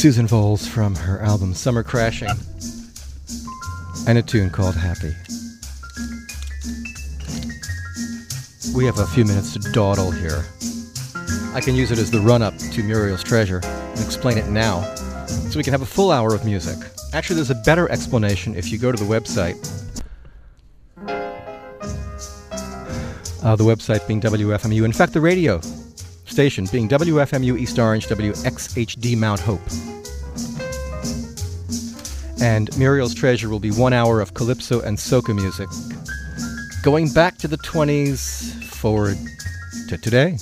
Susan Voles from her album Summer Crashing, and a tune called Happy. We have a few minutes to dawdle here. I can use it as the run up to Muriel's Treasure and explain it now, so we can have a full hour of music. Actually, there's a better explanation if you go to the website. Uh, the website being WFMU. In fact, the radio station being WFMU East Orange, WXHD Mount Hope. And Muriel's Treasure will be one hour of calypso and soca music, going back to the 20s, forward to today.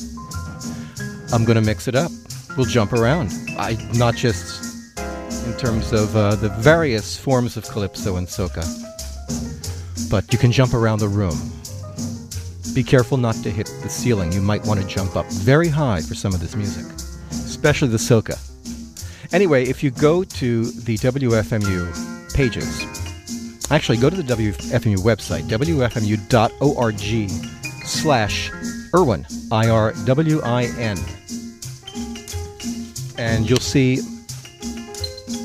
I'm going to mix it up. We'll jump around. I not just in terms of uh, the various forms of calypso and soca, but you can jump around the room. Be careful not to hit the ceiling. You might want to jump up very high for some of this music, especially the soca. Anyway, if you go to the WFMU pages, actually go to the WFMU website, wfmu.org slash Irwin, I-R-W-I-N. And you'll see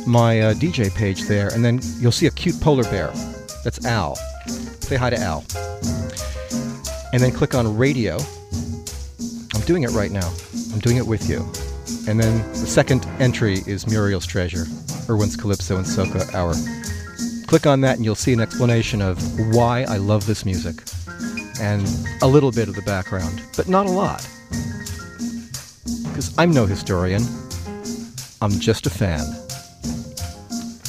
my uh, DJ page there, and then you'll see a cute polar bear. That's Al. Say hi to Al and then click on radio. I'm doing it right now. I'm doing it with you. And then the second entry is Muriel's Treasure, Irwin's Calypso and Soca Hour. Click on that and you'll see an explanation of why I love this music and a little bit of the background, but not a lot. Because I'm no historian, I'm just a fan.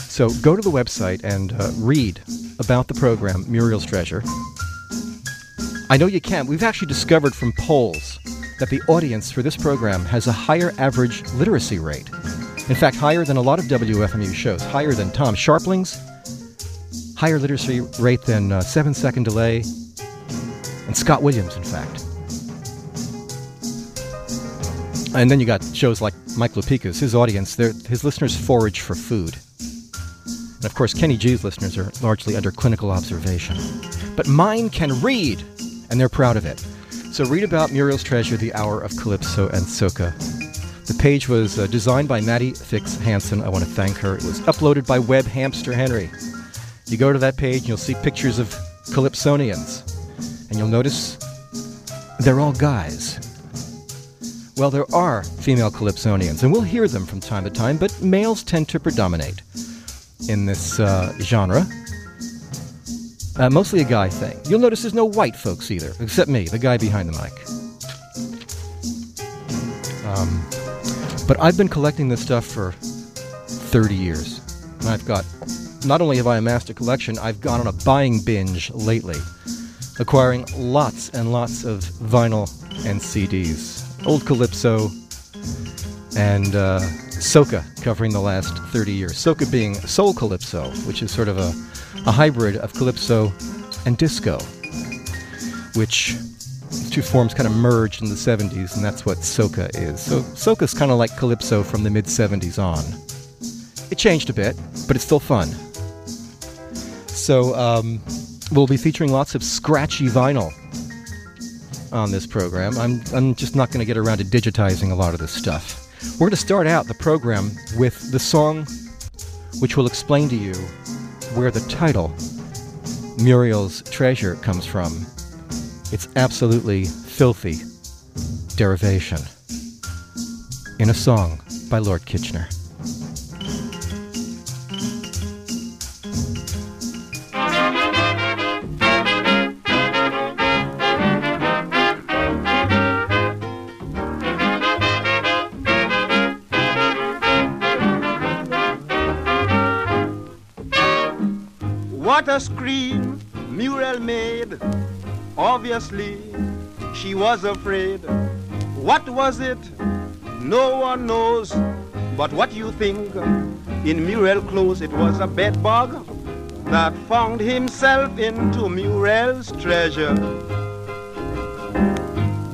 So go to the website and uh, read about the program Muriel's Treasure I know you can. We've actually discovered from polls that the audience for this program has a higher average literacy rate. In fact, higher than a lot of WFMU shows, higher than Tom Scharpling's, higher literacy rate than uh, Seven Second Delay, and Scott Williams, in fact. And then you got shows like Mike Lupica's. His audience, his listeners forage for food. And of course, Kenny G's listeners are largely under clinical observation. But mine can read and they're proud of it. So read about Muriel's Treasure, The Hour of Calypso and Soca. The page was uh, designed by Maddie Fix Hansen. I want to thank her. It was uploaded by Web Hamster Henry. You go to that page and you'll see pictures of Calypsonians. And you'll notice they're all guys. Well, there are female Calypsonians, and we'll hear them from time to time, but males tend to predominate in this uh, genre. Uh, mostly a guy thing. You'll notice there's no white folks either, except me, the guy behind the mic. Um, but I've been collecting this stuff for 30 years. And I've got, not only have I amassed a collection, I've gone on a buying binge lately, acquiring lots and lots of vinyl and CDs. Old Calypso and uh, Soca covering the last 30 years. Soca being Soul Calypso, which is sort of a a hybrid of calypso and disco, which two forms kind of merged in the 70s, and that's what soca is. So soca is kind of like calypso from the mid 70s on. It changed a bit, but it's still fun. So um, we'll be featuring lots of scratchy vinyl on this program. I'm, I'm just not going to get around to digitizing a lot of this stuff. We're going to start out the program with the song which will explain to you where the title Muriel's Treasure comes from. It's absolutely filthy derivation in a song by Lord Kitchener. Obviously, she was afraid. What was it? No one knows. But what you think? In Muriel clothes, it was a bed bug that found himself into Muriel's treasure.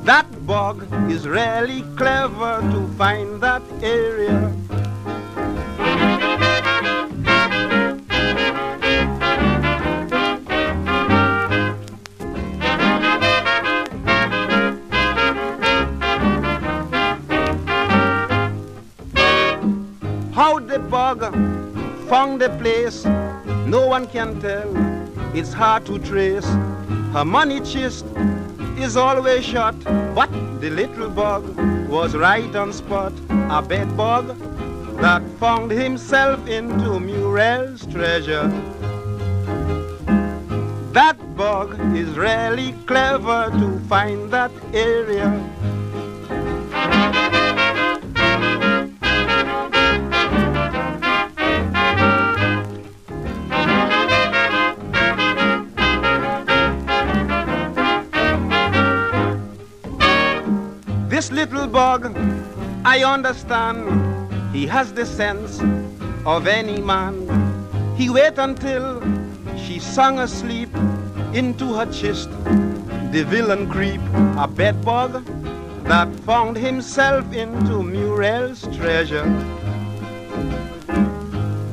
That bug is really clever to find that area found the place, no one can tell. It's hard to trace. Her money chest is always shut, but the little bug was right on spot. A bed bug that found himself into Muriel's treasure. That bug is really clever to find that area. I understand, he has the sense of any man. He wait until she sung asleep into her chest. The villain creep, a bedbug that found himself into Muriel's treasure.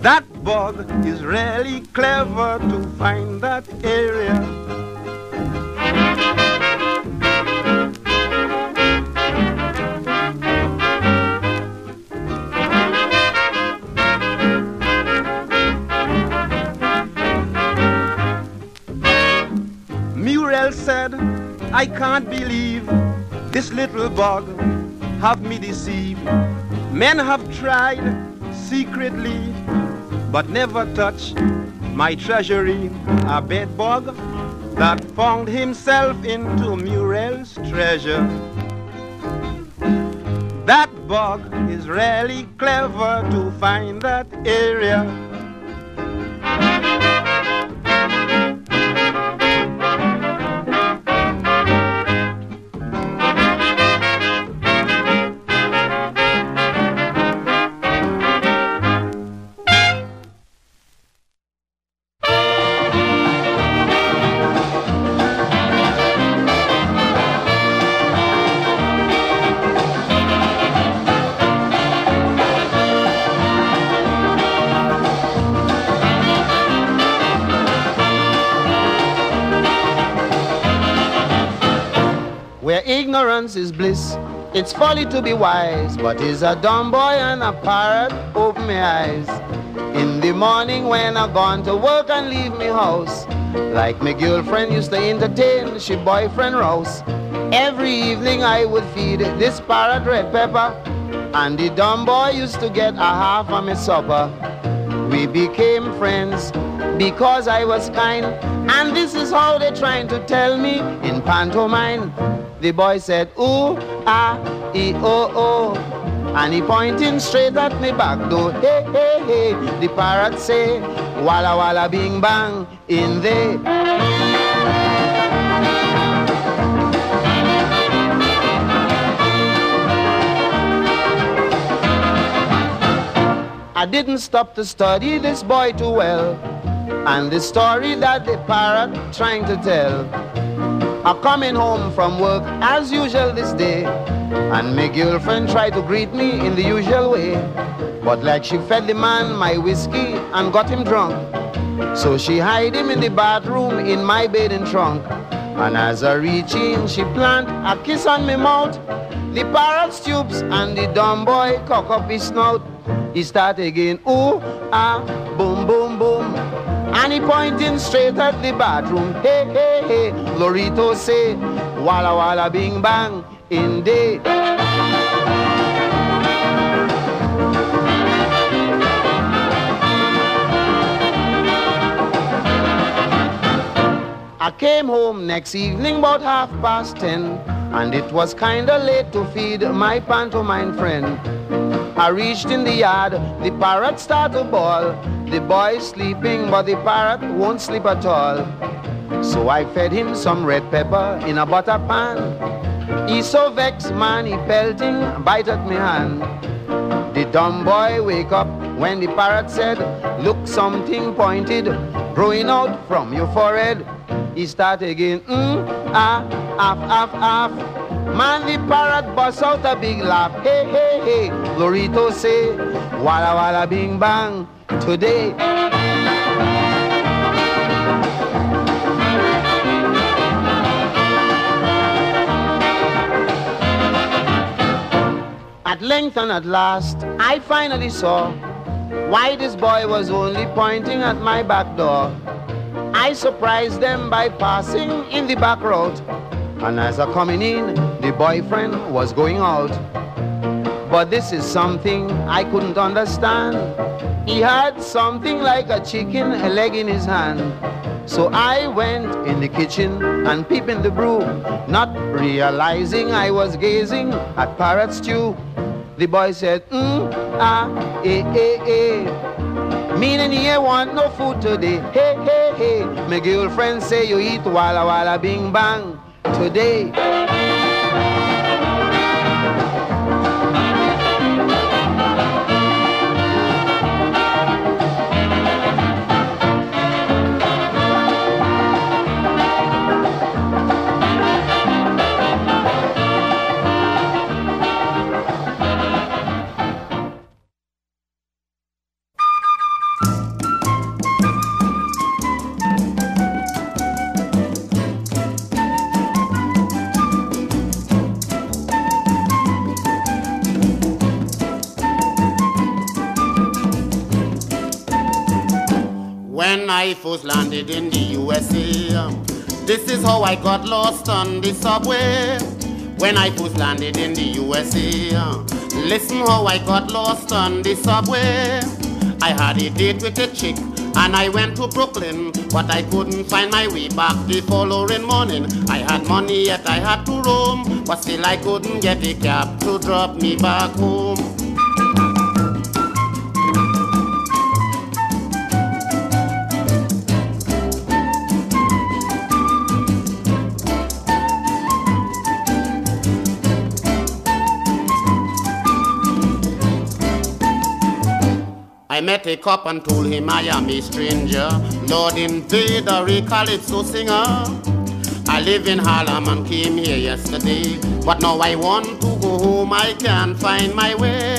That bug is really clever to find that area. I can't believe this little bug have me deceived. Men have tried secretly, but never touched my treasury. A bed bug that found himself into Muriel's treasure. That bug is really clever to find that area. It's folly to be wise. But is a dumb boy and a parrot open my eyes. In the morning when I gone to work and leave me house, like my girlfriend used to entertain she boyfriend Rouse. Every evening I would feed this parrot red pepper, and the dumb boy used to get a half of my supper. We became friends because I was kind, and this is how they're trying to tell me in pantomime. The boy said, ooh, ah, e, oh, oh. And he pointing straight at me back door. Hey, hey, hey. The parrot say, walla walla bing bang in there. I didn't stop to study this boy too well. And the story that the parrot trying to tell. I'm coming home from work as usual this day. And my girlfriend tried to greet me in the usual way. But like she fed the man my whiskey and got him drunk. So she hide him in the bathroom in my bathing trunk. And as I reach in, she plant a kiss on me mouth. The parrot stoops and the dumb boy cock up his snout. He start again, ooh, ah, boom, boom, boom. And he pointing straight at the bathroom. Hey, hey, hey, Lorito say, walla walla bing bang, in day. I came home next evening about half past ten, and it was kinda late to feed my pantomime friend. I reached in the yard, the parrot started to bawl. The boy sleeping, but the parrot won't sleep at all. So I fed him some red pepper in a butter pan. He so vexed, man, he pelting, bite at me hand. The dumb boy wake up when the parrot said, Look, something pointed growing out from your forehead. He start again, mm, ah, af, af, af. Man, the parrot bust out a big laugh. Hey, hey, hey. Lorito say, walla walla bing bang today. At length and at last, I finally saw why this boy was only pointing at my back door. I surprised them by passing in the back road. And as I coming in, the boyfriend was going out. But this is something I couldn't understand. He had something like a chicken a leg in his hand. So I went in the kitchen and peeped in the brew, not realizing I was gazing at parrot stew. The boy said, mm, ah, eh, eh, eh. Meaning he ain't want no food today. Hey, hey, hey. My girlfriend say you eat walla walla bing bang today. I first landed in the USA. This is how I got lost on the subway. When I first landed in the USA. Listen how I got lost on the subway. I had a date with a chick and I went to Brooklyn, but I couldn't find my way back the following morning. I had money yet I had to roam, but still I couldn't get a cab to drop me back home. I met a cop and told him I am a stranger. Lord invader, a calypso singer. I live in Harlem and came here yesterday. But now I want to go home, I can't find my way.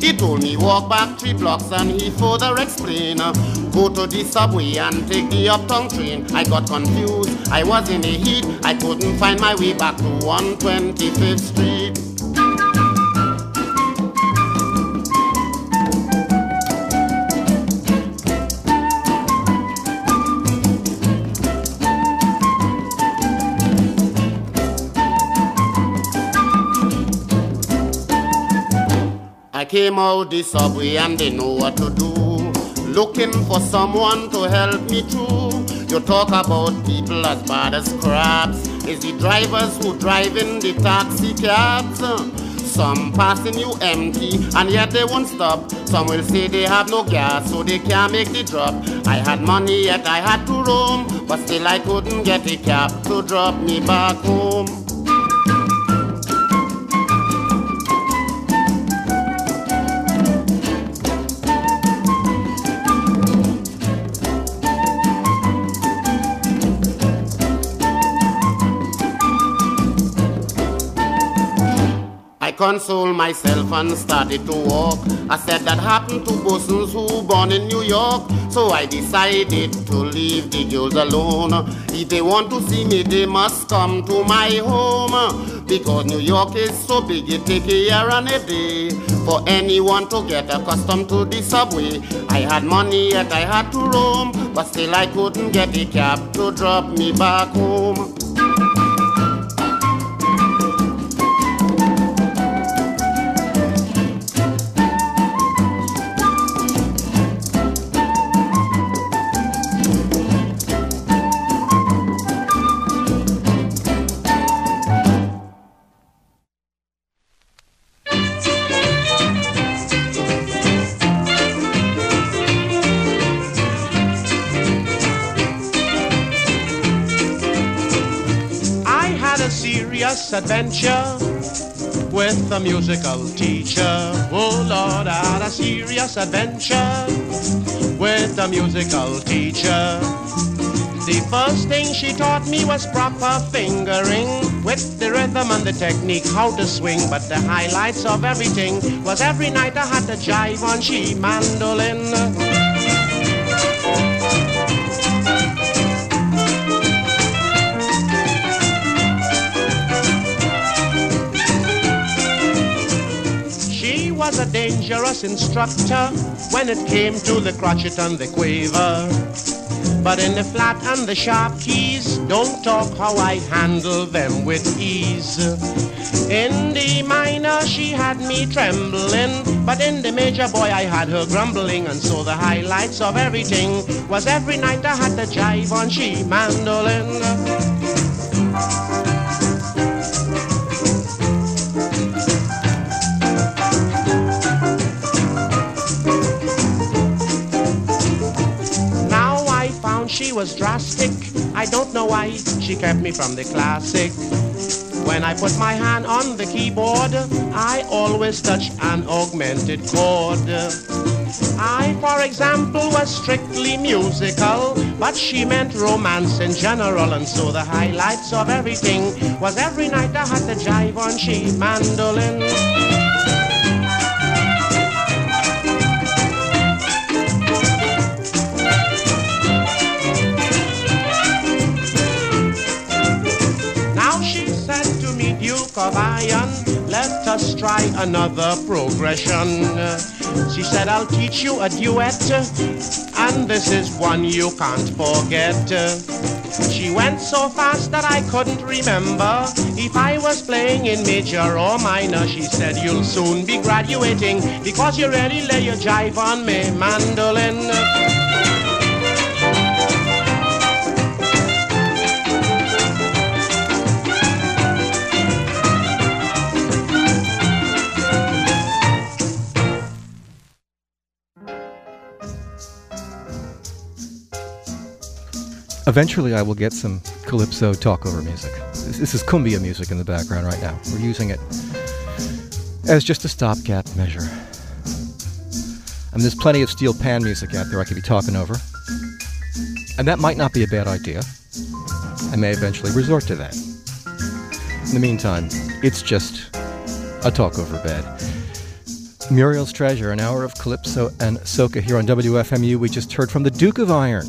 He told me walk back three blocks and he further explained. Go to the subway and take the uptown train. I got confused, I was in a heat. I couldn't find my way back to 125th Street. Came out the subway and they know what to do. Looking for someone to help me through. You talk about people as bad as crabs. It's the drivers who drive in the taxi cabs. Some passing you empty and yet they won't stop. Some will say they have no gas so they can't make the drop. I had money yet I had to roam, but still I couldn't get a cab to drop me back home. Console myself and started to walk. I said that happened to persons who born in New York. So I decided to leave the girls alone. If they want to see me, they must come to my home. Because New York is so big, it take a year and a day for anyone to get accustomed to the subway. I had money, yet I had to roam, but still I couldn't get a cab to drop me back home. Adventure with a musical teacher. Oh Lord, had a serious adventure with a musical teacher. The first thing she taught me was proper fingering with the rhythm and the technique, how to swing. But the highlights of everything was every night I had to jive on she mandolin. Was a dangerous instructor when it came to the crotchet and the quaver. But in the flat and the sharp keys, don't talk how I handle them with ease. In the minor, she had me trembling, but in the major, boy, I had her grumbling. And so the highlights of everything was every night I had to jive on she mandolin. Was drastic. I don't know why she kept me from the classic. When I put my hand on the keyboard, I always touch an augmented chord. I, for example, was strictly musical, but she meant romance in general, and so the highlights of everything was every night I had to jive on she mandolin. Of iron. Let us try another progression. She said, I'll teach you a duet, and this is one you can't forget. She went so fast that I couldn't remember if I was playing in major or minor. She said, You'll soon be graduating because you really lay your jive on me, mandolin. Eventually, I will get some calypso talkover music. This is cumbia music in the background right now. We're using it as just a stopgap measure. And there's plenty of steel pan music out there I could be talking over. And that might not be a bad idea. I may eventually resort to that. In the meantime, it's just a talkover bed. Muriel's Treasure, an hour of calypso and soca here on WFMU. We just heard from the Duke of Iron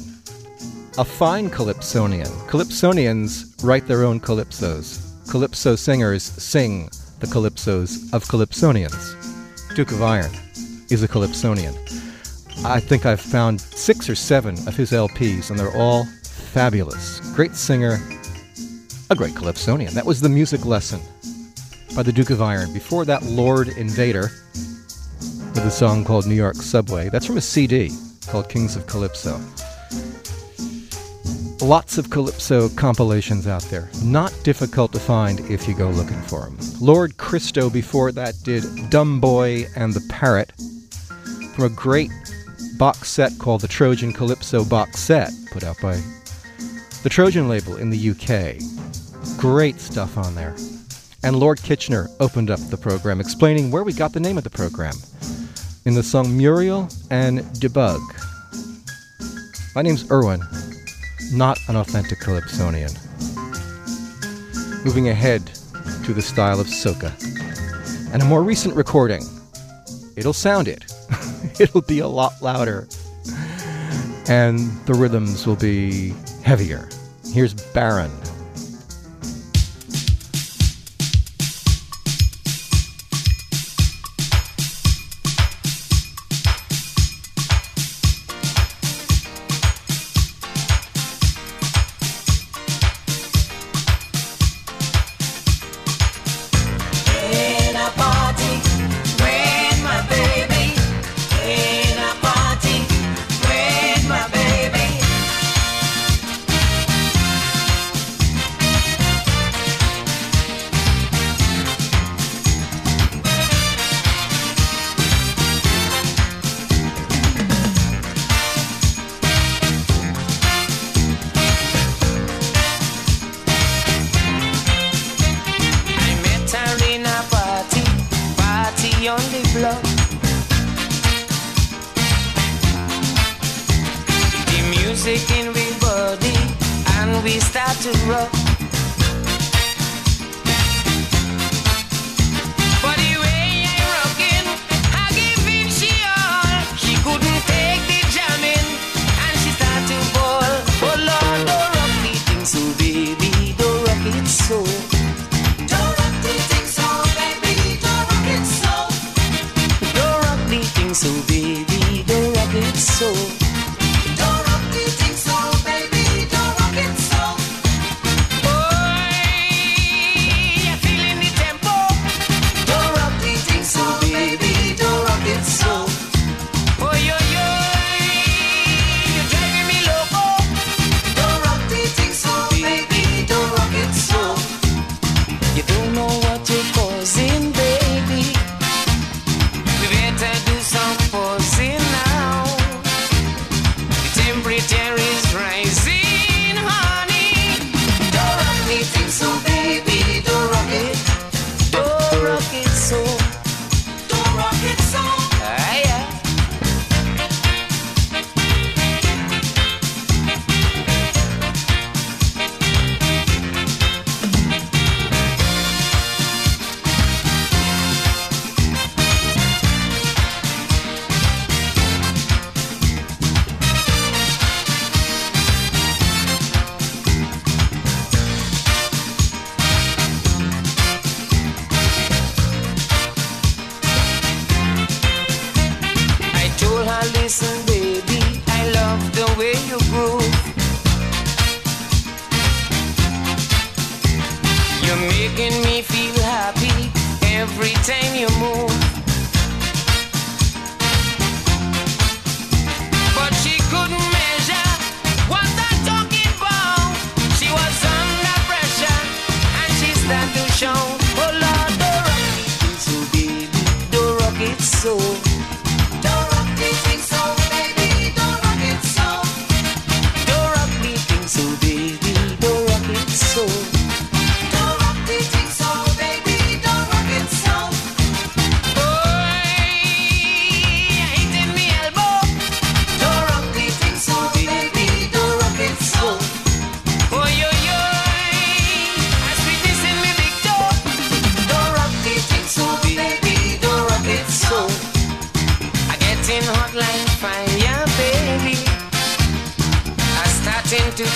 a fine calypsonian. Calypsonians write their own calypsos. Calypso singers sing the calypsos of calypsonians. Duke of Iron is a calypsonian. I think I've found six or seven of his LPs, and they're all fabulous. Great singer, a great calypsonian. That was the music lesson by the Duke of Iron. Before that, Lord Invader with a song called New York Subway. That's from a CD called Kings of Calypso. Lots of Calypso compilations out there. Not difficult to find if you go looking for them. Lord Cristo before that did Dumb Boy and the Parrot from a great box set called the Trojan Calypso Box Set, put out by the Trojan label in the UK. Great stuff on there. And Lord Kitchener opened up the program explaining where we got the name of the program in the song Muriel and de Bug. My name's Irwin not an authentic Calypsonian. Moving ahead to the style of soca. And a more recent recording. It'll sound it. It'll be a lot louder. And the rhythms will be heavier. Here's Baron.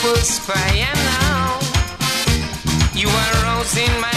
Better do some posing now. Temperature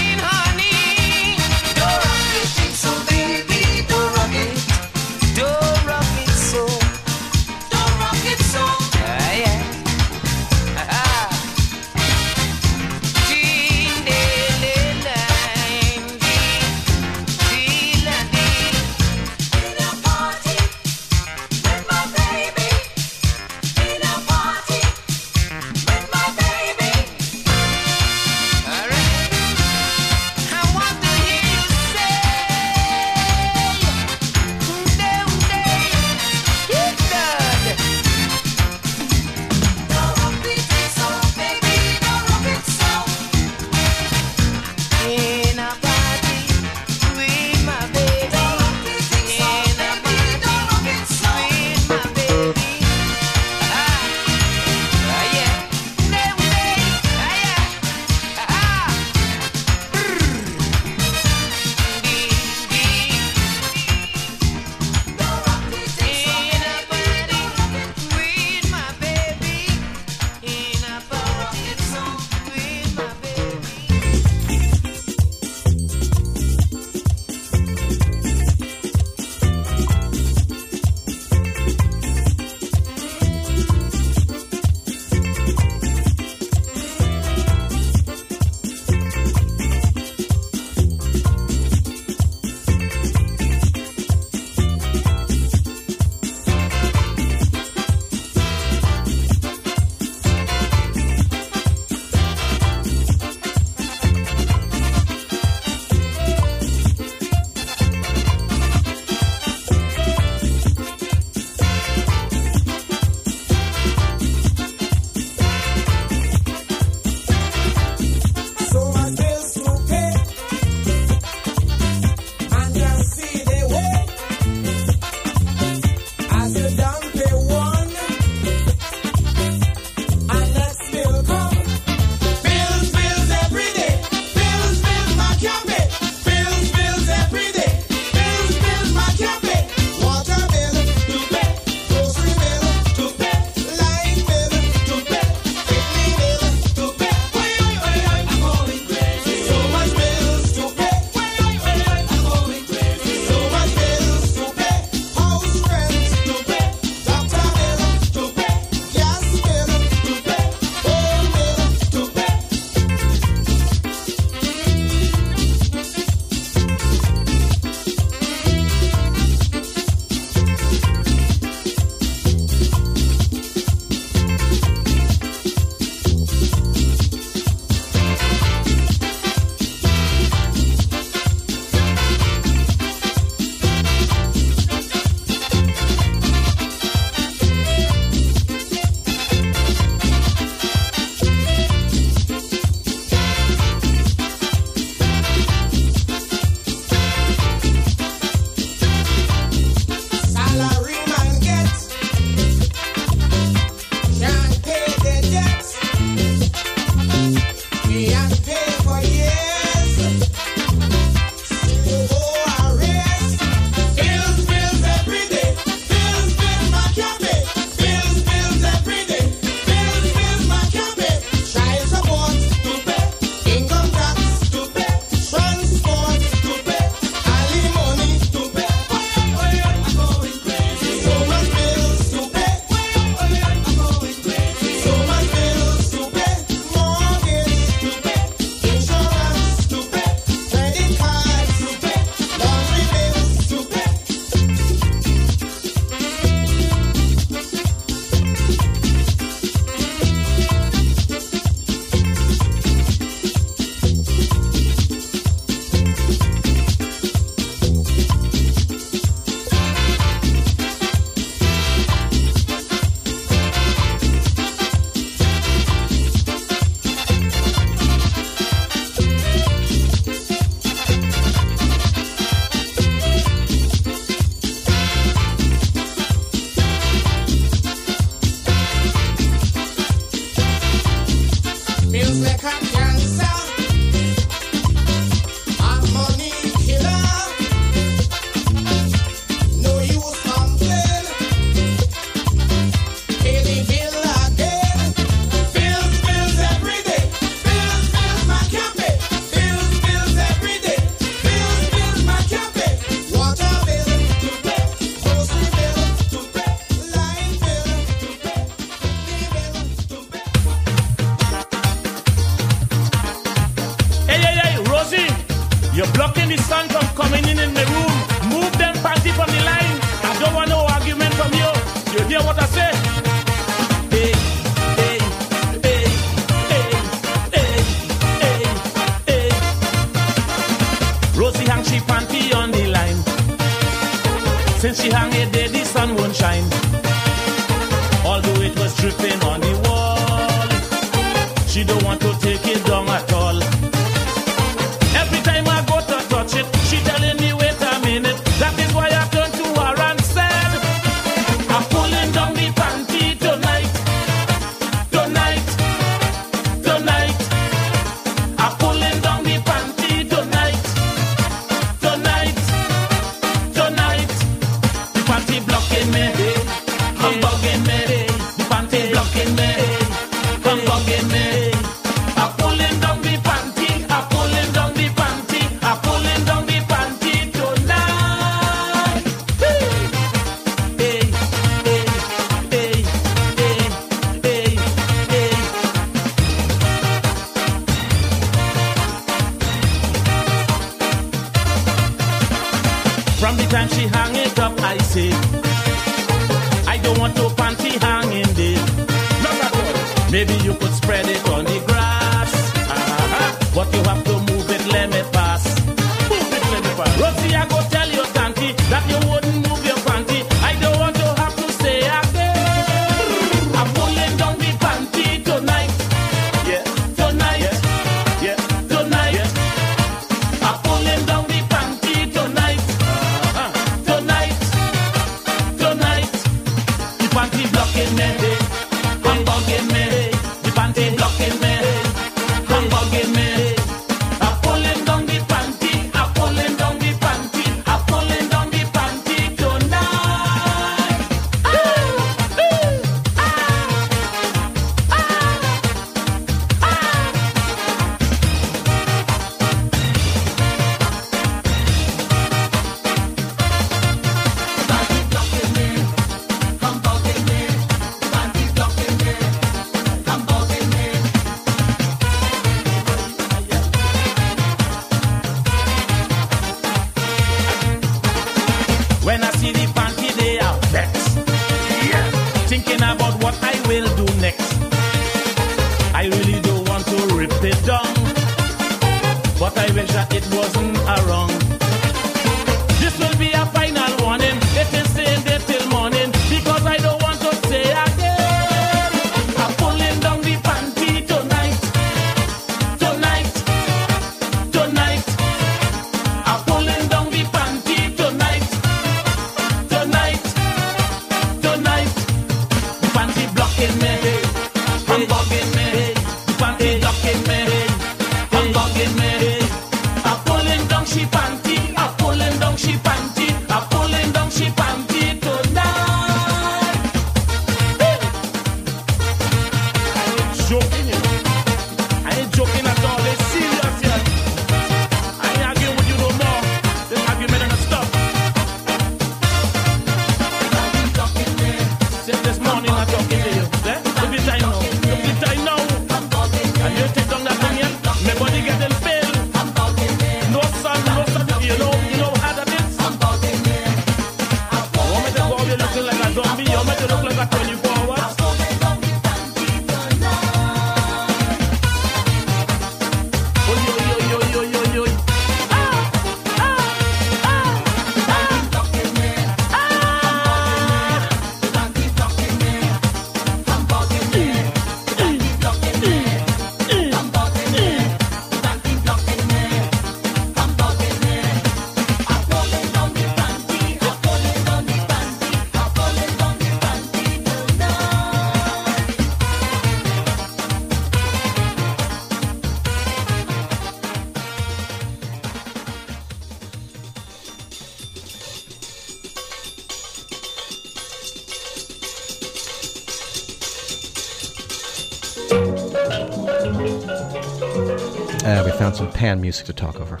music to talk over.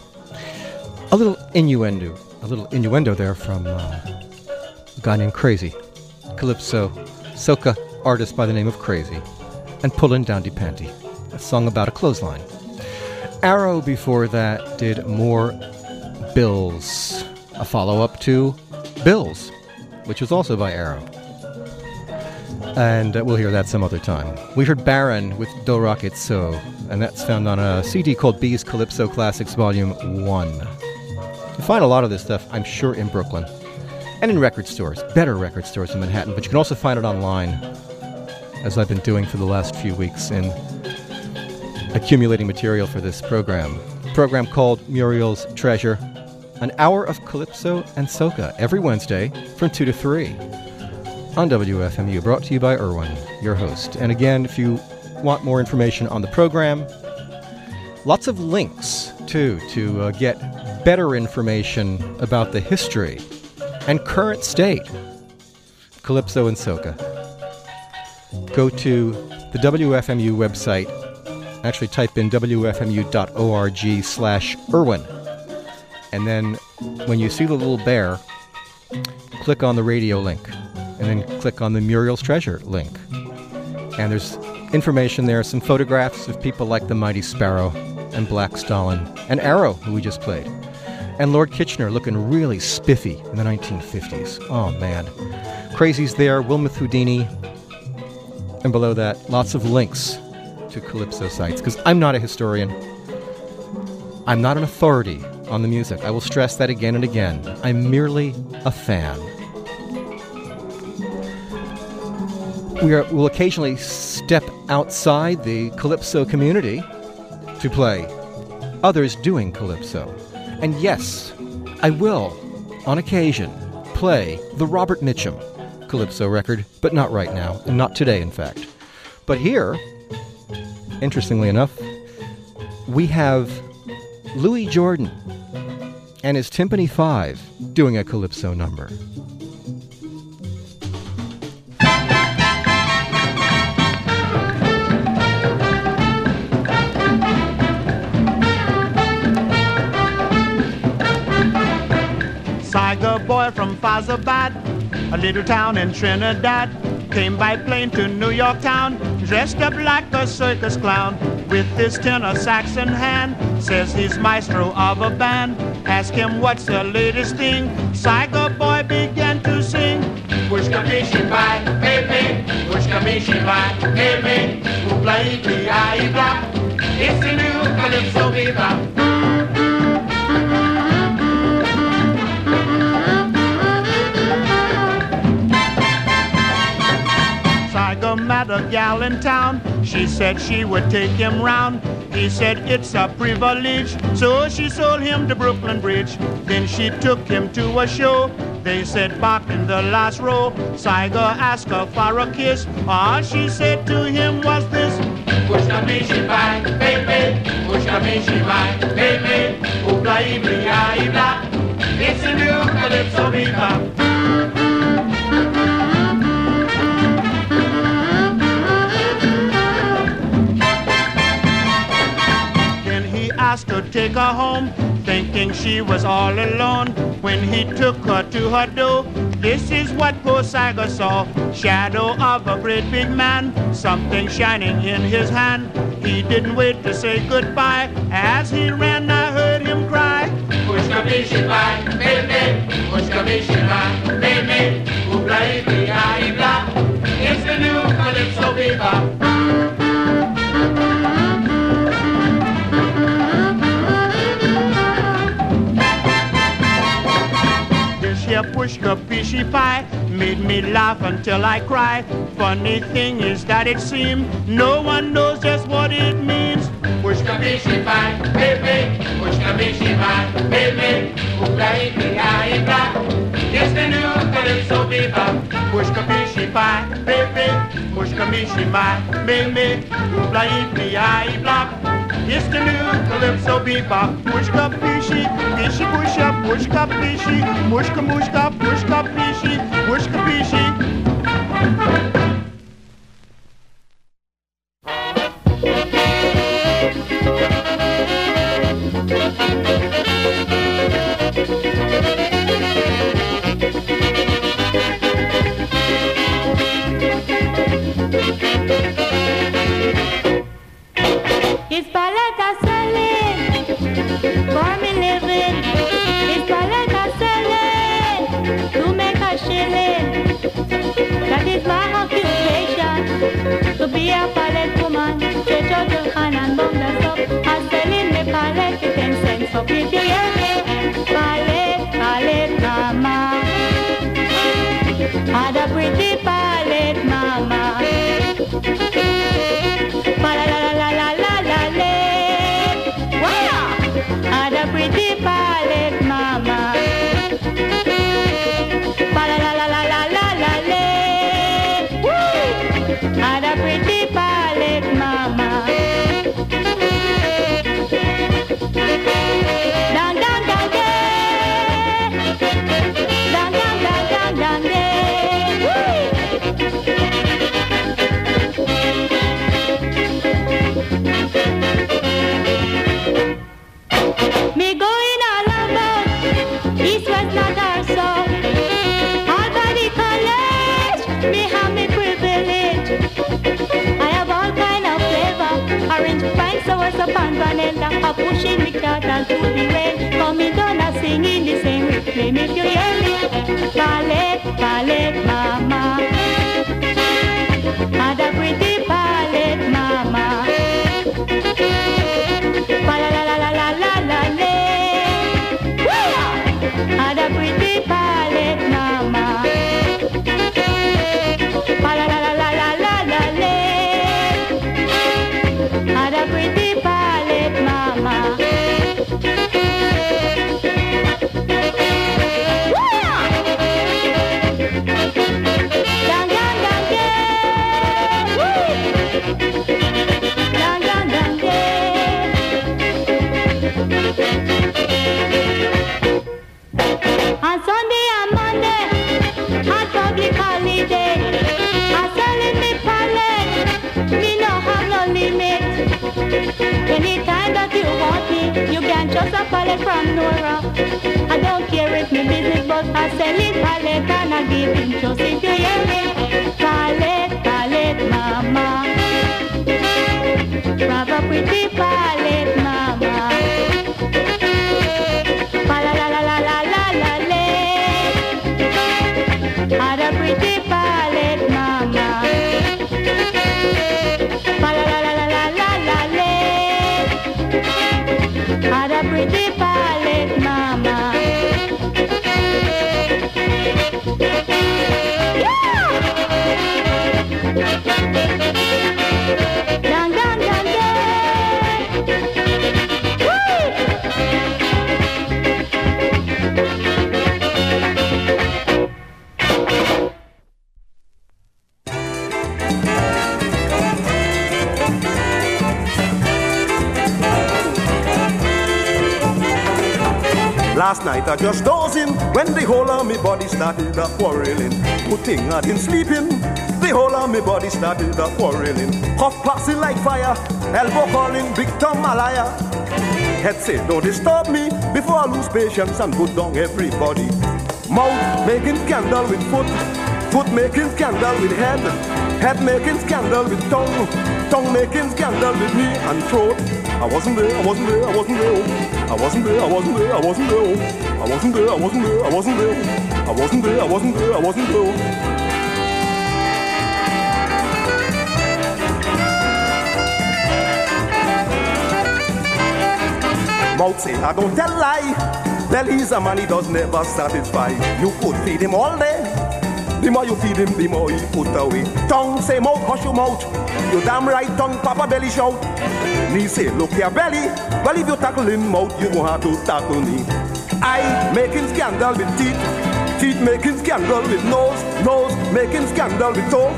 A little innuendo, a little innuendo there from uh, a guy named Crazy, calypso, soca artist by the name of Crazy, and Pullin' Down De Panty, a song about a clothesline. Arrow before that did more Bills, a follow up to Bills, which was also by Arrow and uh, we'll hear that some other time. We heard Baron with Doh Rock It So, and that's found on a CD called B's Calypso Classics Volume 1. You find a lot of this stuff, I'm sure, in Brooklyn and in record stores, better record stores in Manhattan, but you can also find it online, as I've been doing for the last few weeks in accumulating material for this program. A program called Muriel's Treasure, an hour of calypso and soca every Wednesday from 2 to 3 on WFMU, brought to you by Irwin, your host. And again, if you want more information on the program, lots of links too to uh, get better information about the history and current state calypso and soca. Go to the WFMU website. Actually, type in wfmu.org slash Irwin. And then when you see the little bear, click on the radio link. And then click on the Muriel's Treasure link. And there's information there, some photographs of people like the Mighty Sparrow and Black Stalin and Arrow, who we just played and Lord Kitchener looking really spiffy in the 1950s. Oh man. Crazy's there, Wilmoth Houdini, and below that, lots of links to Calypso sites, because I'm not a historian. I'm not an authority on the music. I will stress that again and again. I'm merely a fan. We are, will occasionally step outside the Calypso community to play others doing Calypso. And yes, I will, on occasion, play the Robert Mitchum Calypso record, but not right now, and not today, in fact. But here, interestingly enough, we have Louis Jordan and his Tympany Five doing a Calypso number. Tiger boy from Fyzabad, a little town in Trinidad. Came by plane to New York town, dressed up like a circus clown, with his tenor sax in hand. Says he's maestro of a band. Ask him what's the latest thing. Tiger boy began to sing. Push kamishi by, baby. Push kamishi by, baby. Ee I blah. It's the new calypso bebop. Met a gal in town. She said she would take him round. He said it's a privilege. So she sold him to Brooklyn Bridge. Then she took him to a show. They said back in the last row. Saga asked her for a kiss. All she said to him thinking she was all alone. When he took her to her door, this is what poor Saga saw. Shadow of a great big man, something shining in his hand. He didn't wait to say goodbye. As he ran, I heard him cry. Ibla, It's the new Calypso. Pushka fishy pie. Made me laugh until I cry. Funny thing is that it seems no one knows just what it means. Pushka fishy pie, baby, pushka fishy pie, baby, oopla ibla It's the new calypso bebop. Pushka fishy pie, baby, pushka fishy pie, baby, oh, oopla ibla it's the new calypso bebop. Pushka pishy, pishy pusha, pushka pishy, mushka mushka, pushka pishy, pushka pishy. Juliani, ballet, ballet, mama. A pallet from Nora. I don't care if me business, but I sell it pallet and I give him just if you hear me. Pallet, pallet, mama. Grab a pretty pallet, mama. I'd have pretty night I just dozing when the whole of me body started a quarreling. Putting out in sleeping, the whole of me body started a quarreling. Cough passing like fire, elbow calling, big Tom Malaya. Head say, don't disturb me before I lose patience and put down everybody. Mouth making scandal with foot, foot making scandal with head, head making scandal with tongue, tongue making scandal with knee and throat. I wasn't there, I wasn't there, I wasn't there. I wasn't there, I wasn't there, I wasn't there. I wasn't there, I wasn't there, I wasn't there. I wasn't there, I wasn't there, I wasn't there. Mouth say, I don't tell lie. Belly's a man, he does never satisfy. You could feed him all day. The more you feed him, the more he put away. Tongue say, mouth, hush your mouth. You damn right, tongue, papa belly shout. Knee say, look here, belly. Well, if you tackle him mouth, you gonna have to tackle me. I making scandal with teeth. Teeth making scandal with nose. Nose making scandal with toe.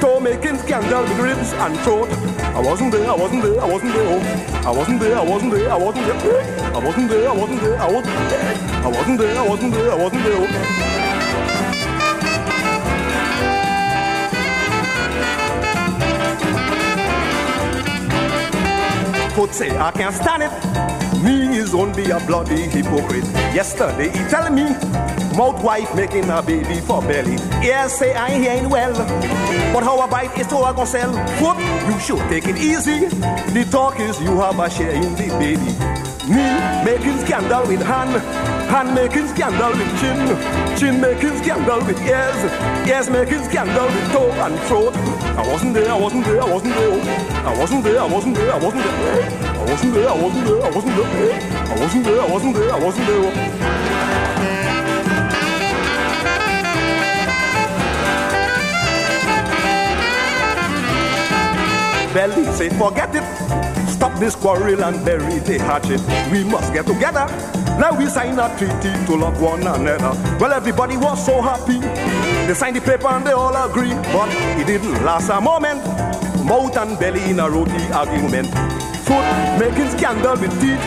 Toe making scandal with ribs and throat. I wasn't there, I wasn't there, I wasn't there. oh. I wasn't there, I wasn't there, I wasn't there. I wasn't there, I wasn't there, I wasn't there. I wasn't there, I wasn't there, I wasn't there. oh. Could say I can't stand it. Me is only a bloody hypocrite. Yesterday he tell me, mouth wife making a baby for belly. Yes, say I ain't hearing well. But how I bite is how I gonna sell. Foot, you should take it easy. The talk is you have a share in the baby. Me making scandal with hand, hand making scandal with chin, chin making scandal with ears, ears making scandal with toe and throat. I wasn't there, I wasn't there, I wasn't there. I wasn't there, I wasn't there, I wasn't there. I wasn't there, I wasn't there, I wasn't there. I wasn't there, I wasn't there, I wasn't there. belly say forget it this quarrel and bury the hatchet. We must get together. Now we sign a treaty to love one another. Well, everybody was so happy. They signed the paper and they all agree, but it didn't last a moment. Mouth and belly in a roti argument. Foot making scandal with teeth,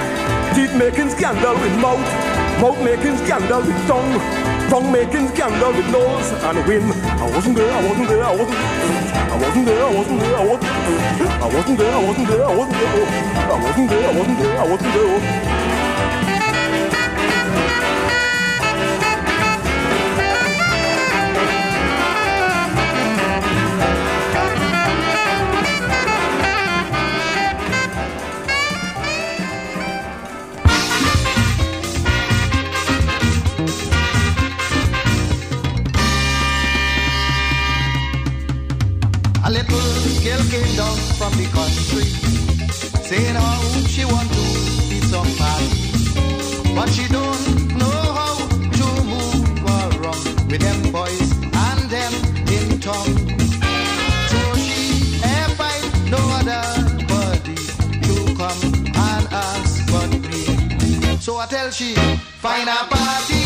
teeth making scandal with mouth, mouth making scandal with tongue, tongue making scandal with nose and wind. Wasn't there, I wasn't there, I wasn't I wasn't there, I wasn't there, I wasn't I wasn't there, I wasn't there, I wasn't there, I wasn't there, I wasn't there, I wasn't there. Down from the country, saying how she want to be somebody, but she don't know how to move around with them boys and them in town. So she ain't find no other body to come and ask but me. So I tell she, find a party,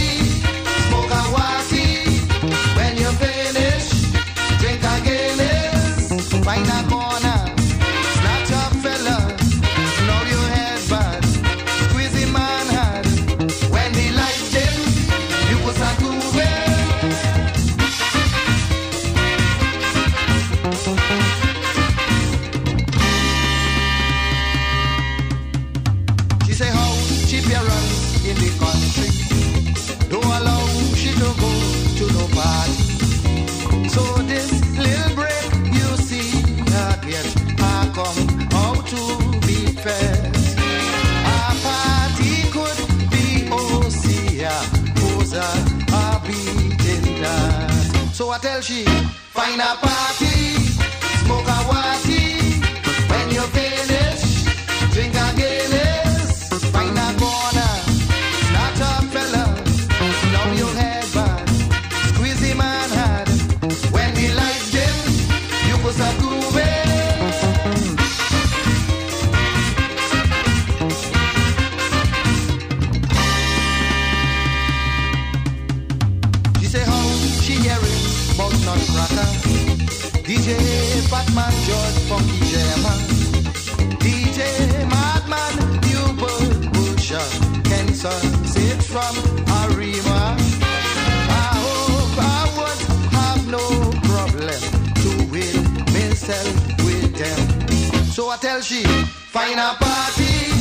myself with them. So I tell she, find a party,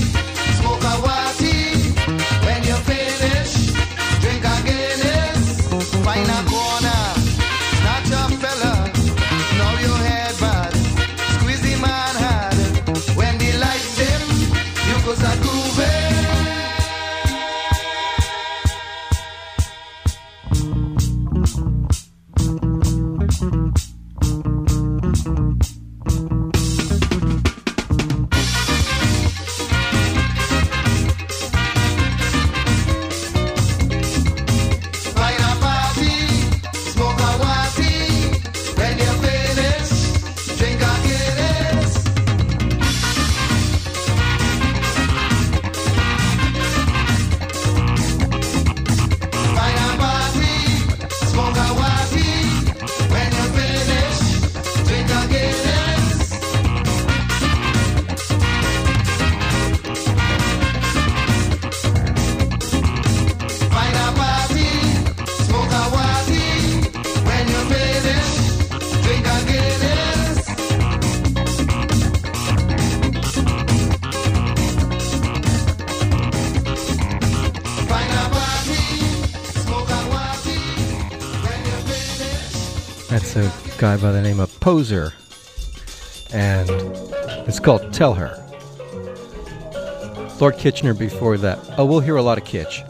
guy by the name of Poser. And it's called Tell Her. Lord Kitchener before that. Oh, we'll hear a lot of Kitch.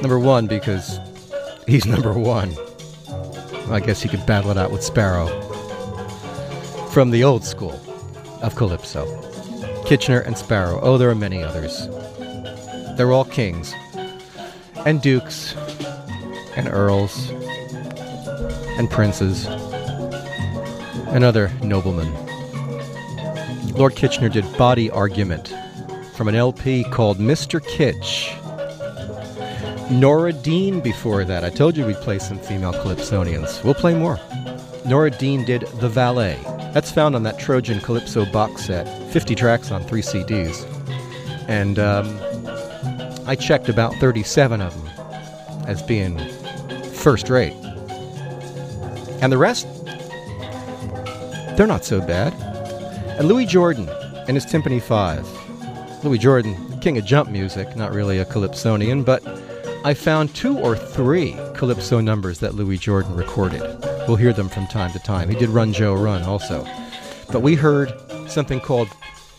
Number one, because he's number one. I guess he could battle it out with Sparrow. From the old school of Calypso. Kitchener and Sparrow. Oh, there are many others. They're all kings. And dukes. And earls. And princes. And other noblemen. Lord Kitchener did Body Argument from an LP called Mr. Kitch. Nora Dean before that. I told you we'd play some female Calypsonians. We'll play more. Nora Dean did The Valet. That's found on that Trojan Calypso box set, 50 tracks on three CDs. And um, I checked about 37 of them as being first rate. And the rest, they're not so bad. And Louis Jordan and his Tympany Five. Louis Jordan, king of jump music, not really a calypsonian, but I found two or three calypso numbers that Louis Jordan recorded. We'll hear them from time to time. He did Run Joe Run also. But we heard something called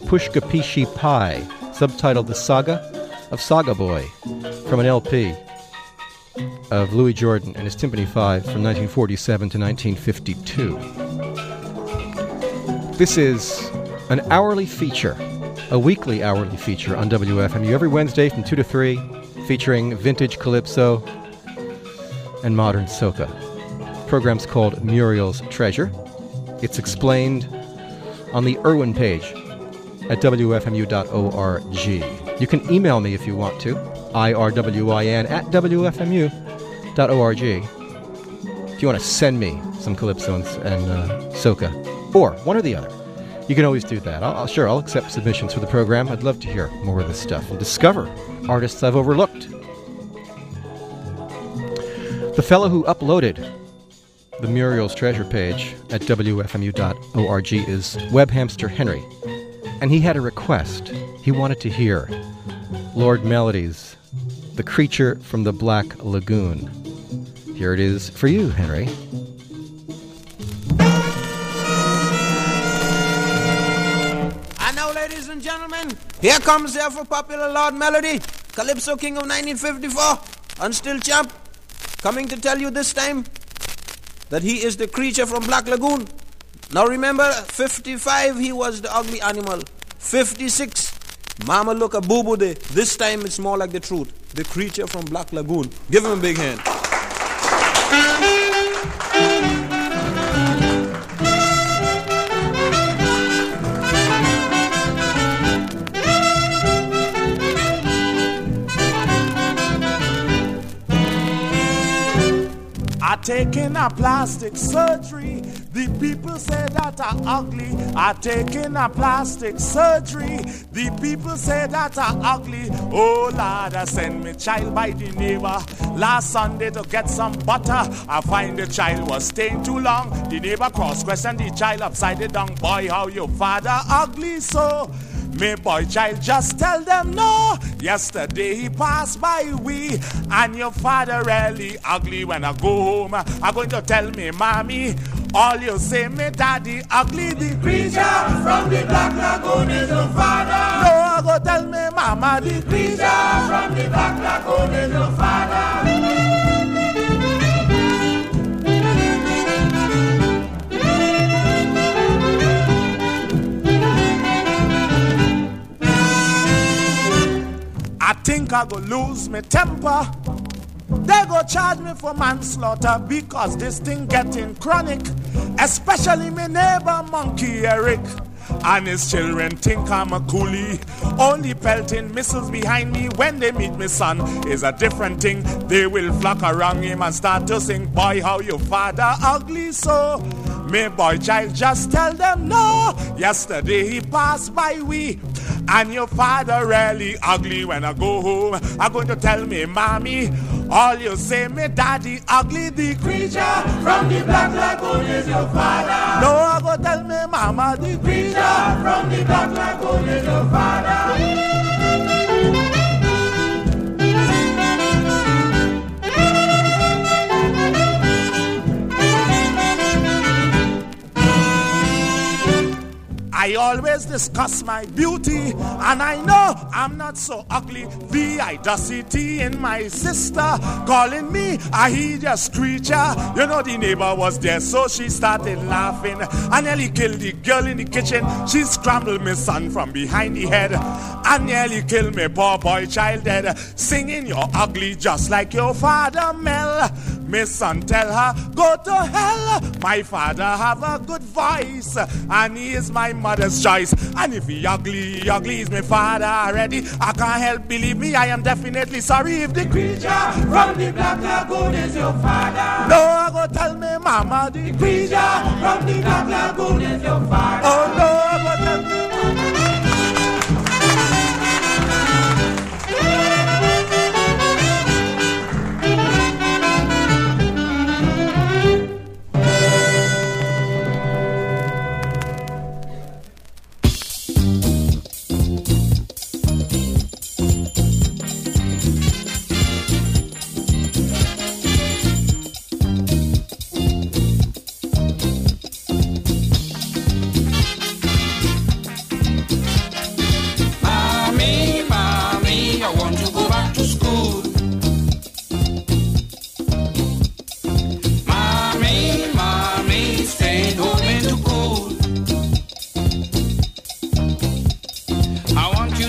Push-Ka-Pee-Shee Pie, subtitled The Saga of Saga Boy, from an LP of Louis Jordan and his Tympany Five from 1947 to 1952. This is an hourly feature, a weekly hourly feature on WFMU every Wednesday from 2 to 3, featuring vintage calypso and modern soca. The program's called Muriel's Treasure. It's explained on the Irwin page at WFMU.org. You can email me if you want to, IRWIN at WFMU.org. If you want to send me some calypso and, and uh, soca, or one or the other, you can always do that. I'll, I'll, sure, I'll accept submissions for the program. I'd love to hear more of this stuff and discover artists I've overlooked. The fellow who uploaded the Muriel's Treasure page at WFMU.org is Webhamster Henry. And he had a request. He wanted to hear Lord Melody's The Creature from the Black Lagoon. Here it is for you, Henry. And now, ladies and gentlemen, here comes the ever popular Lord Melody, Calypso King of 1954, and still champ, coming to tell you this time that he is the creature from Black Lagoon. Now remember, 55 he was the ugly animal. 56, Mama look a boo boo day. This time it's more like the truth. The creature from Black Lagoon. Give him a big hand. Taking a plastic surgery. The people say that I ugly. I taking a plastic surgery. The people say that I ugly. Oh Lord, I send me child by the neighbor last Sunday to get some butter. I find the child was staying too long. The neighbor cross questioned the child upside down. Boy, how your father ugly so. Me boy child just tell them no. Yesterday he passed by we, and your father really ugly. When I go home, I'm going to tell me mommy. All you say, me daddy ugly. The creature from the black lagoon is your father. No, I go tell me mama. The creature from the black lagoon is your father. I think I go lose my temper. They go charge me for manslaughter because this thing getting chronic. Especially my neighbor Monkey Eric. And his children think I'm a coolie. Only pelting missiles behind me when they meet my son is a different thing. They will flock around him and start to sing, Boy, how your father ugly so. Me boy child just tell them no. Yesterday he passed by we. And your father really ugly when I go home. I'm going to tell me, mommy. All you say, me daddy ugly, the creature from the black lagoon is your father. No, I go tell me, mama, the creature from the black lagoon is your father. I always discuss my beauty, and I know I'm not so ugly. The audacity in my sister calling me a hideous creature. You know, the neighbor was there, so she started laughing. I nearly killed the girl in the kitchen. She scrambled my son from behind the head. I nearly killed my poor boy child dead. Singing, You're ugly just like your father, Mel. My son tell her, Go to hell. My father have a good voice, and he is my mother father's choice. And if he ugly, ugly is my father already. I can't help believe me, I am definitely sorry if the creature from the black lagoon is your father. No, I go tell me, mama, the creature from the black lagoon is your father. Oh no, I go tell me, mama.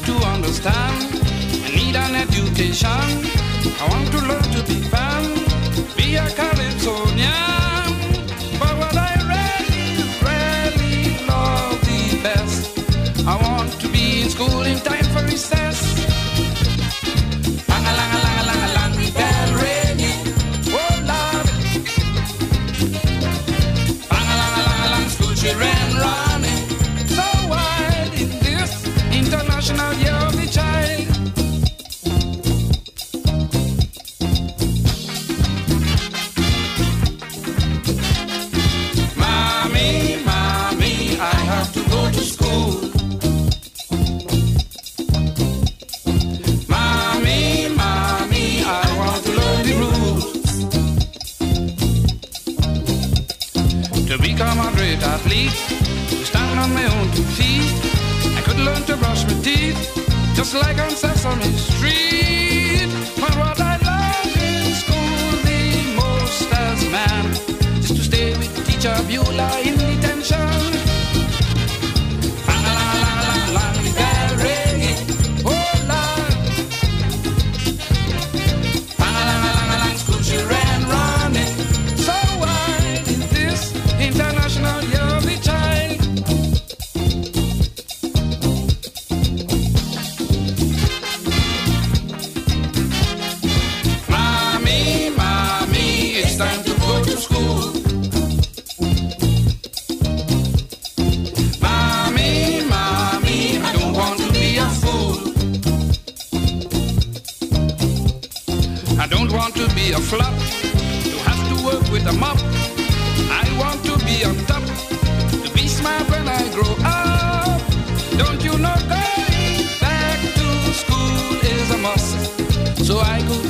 to understand. I need an education. I want to learn to be fun. Be a Calypsonian.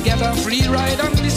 get a free ride on this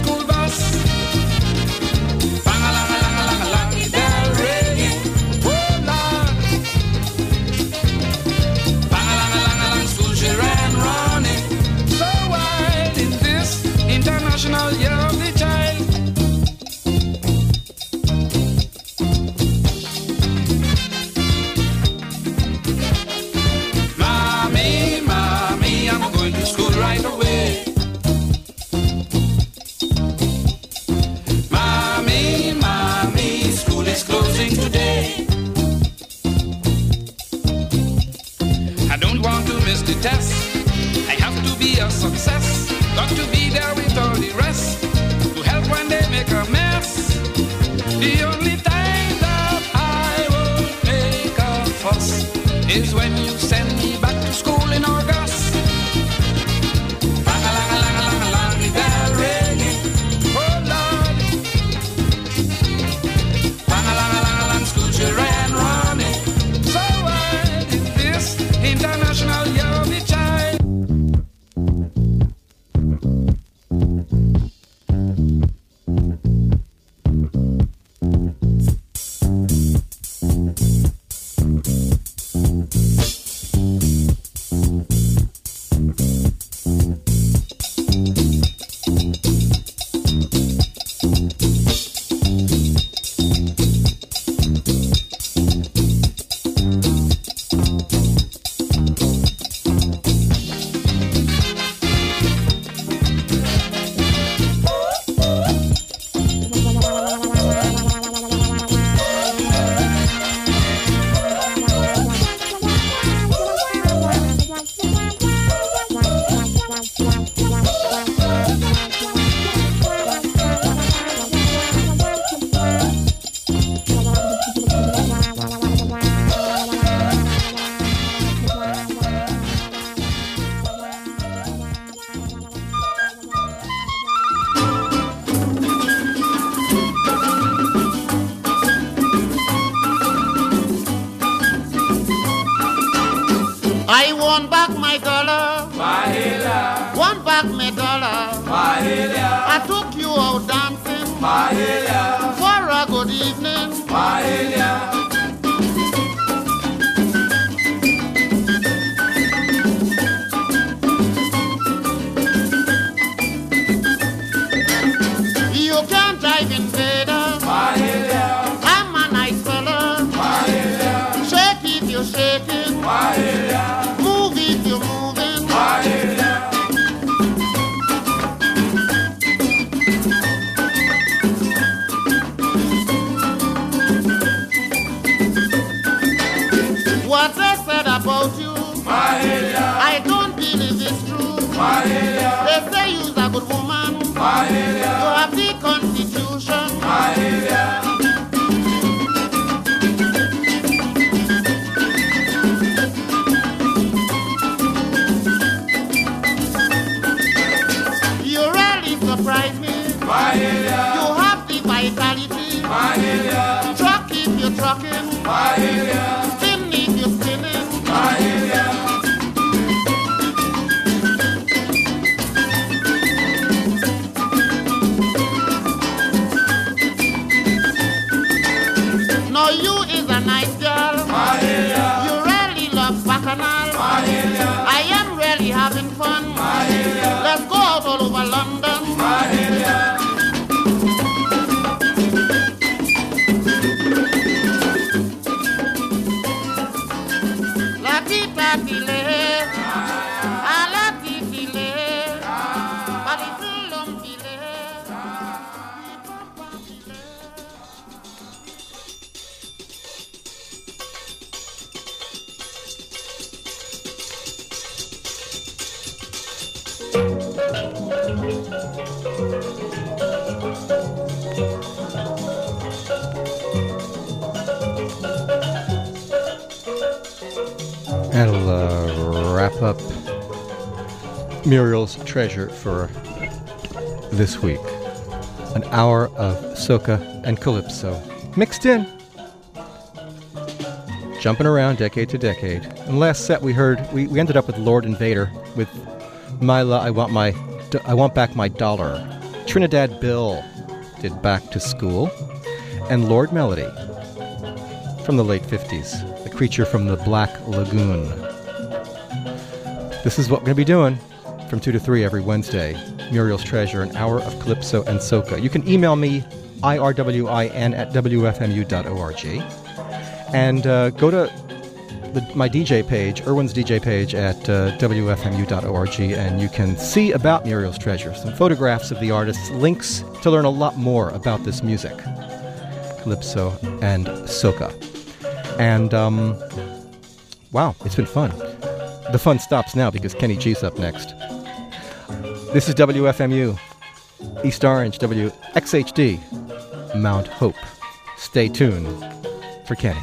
Treasure for this week. An hour of soca and calypso mixed in, jumping around decade to decade. And last set we heard, we, we ended up with Lord Invader with Mahalia, I want my, I want back my dollar. Trinidad Bill did Back to School, and Lord Melody from the late 50s, the creature from the Black Lagoon. This is what we're going to be doing from 2 to 3 every Wednesday. Muriel's Treasure, an hour of Calypso and Soca. You can email me, irwin at wfmu.org. And uh, go to the, my DJ page, Irwin's DJ page at uh, wfmu.org, and you can see about Muriel's Treasure, some photographs of the artists, links to learn a lot more about this music, Calypso and Soca. And, um, wow, it's been fun. The fun stops now because Kenny G's up next. This is WFMU, East Orange, WXHD, Mount Hope. Stay tuned for Kenny.